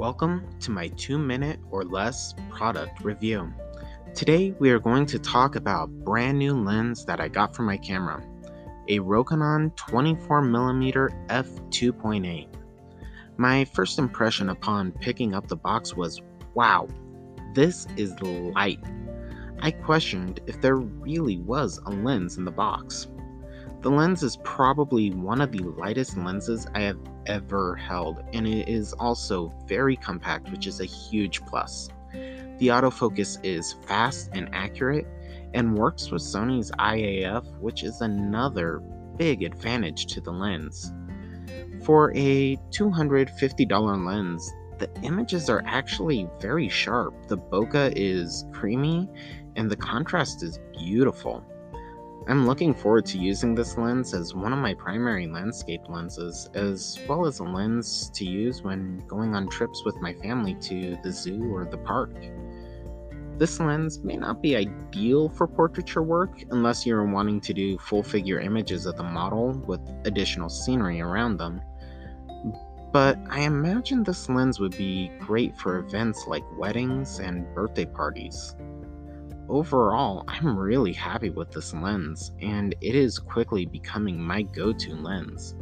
Welcome to my two minute or less product review. Today we are going to talk about brand new lens that I got for my camera, a Rokinon 24mm f2.8. My first impression upon picking up the box was, wow, this is light. I questioned if there really was a lens in the box. The lens is probably one of the lightest lenses I have ever held, and it is also very compact, which is a huge plus. The autofocus is fast and accurate and works with Sony's Eye AF, which is another big advantage to the lens. For a $250 lens, the images are actually very sharp. The bokeh is creamy and the contrast is beautiful. I'm looking forward to using this lens as one of my primary landscape lenses, as well as a lens to use when going on trips with my family to the zoo or the park. This lens may not be ideal for portraiture work unless you're wanting to do full figure images of the model with additional scenery around them. But I imagine this lens would be great for events like weddings and birthday parties. Overall, I'm really happy with this lens, and it is quickly becoming my go to lens.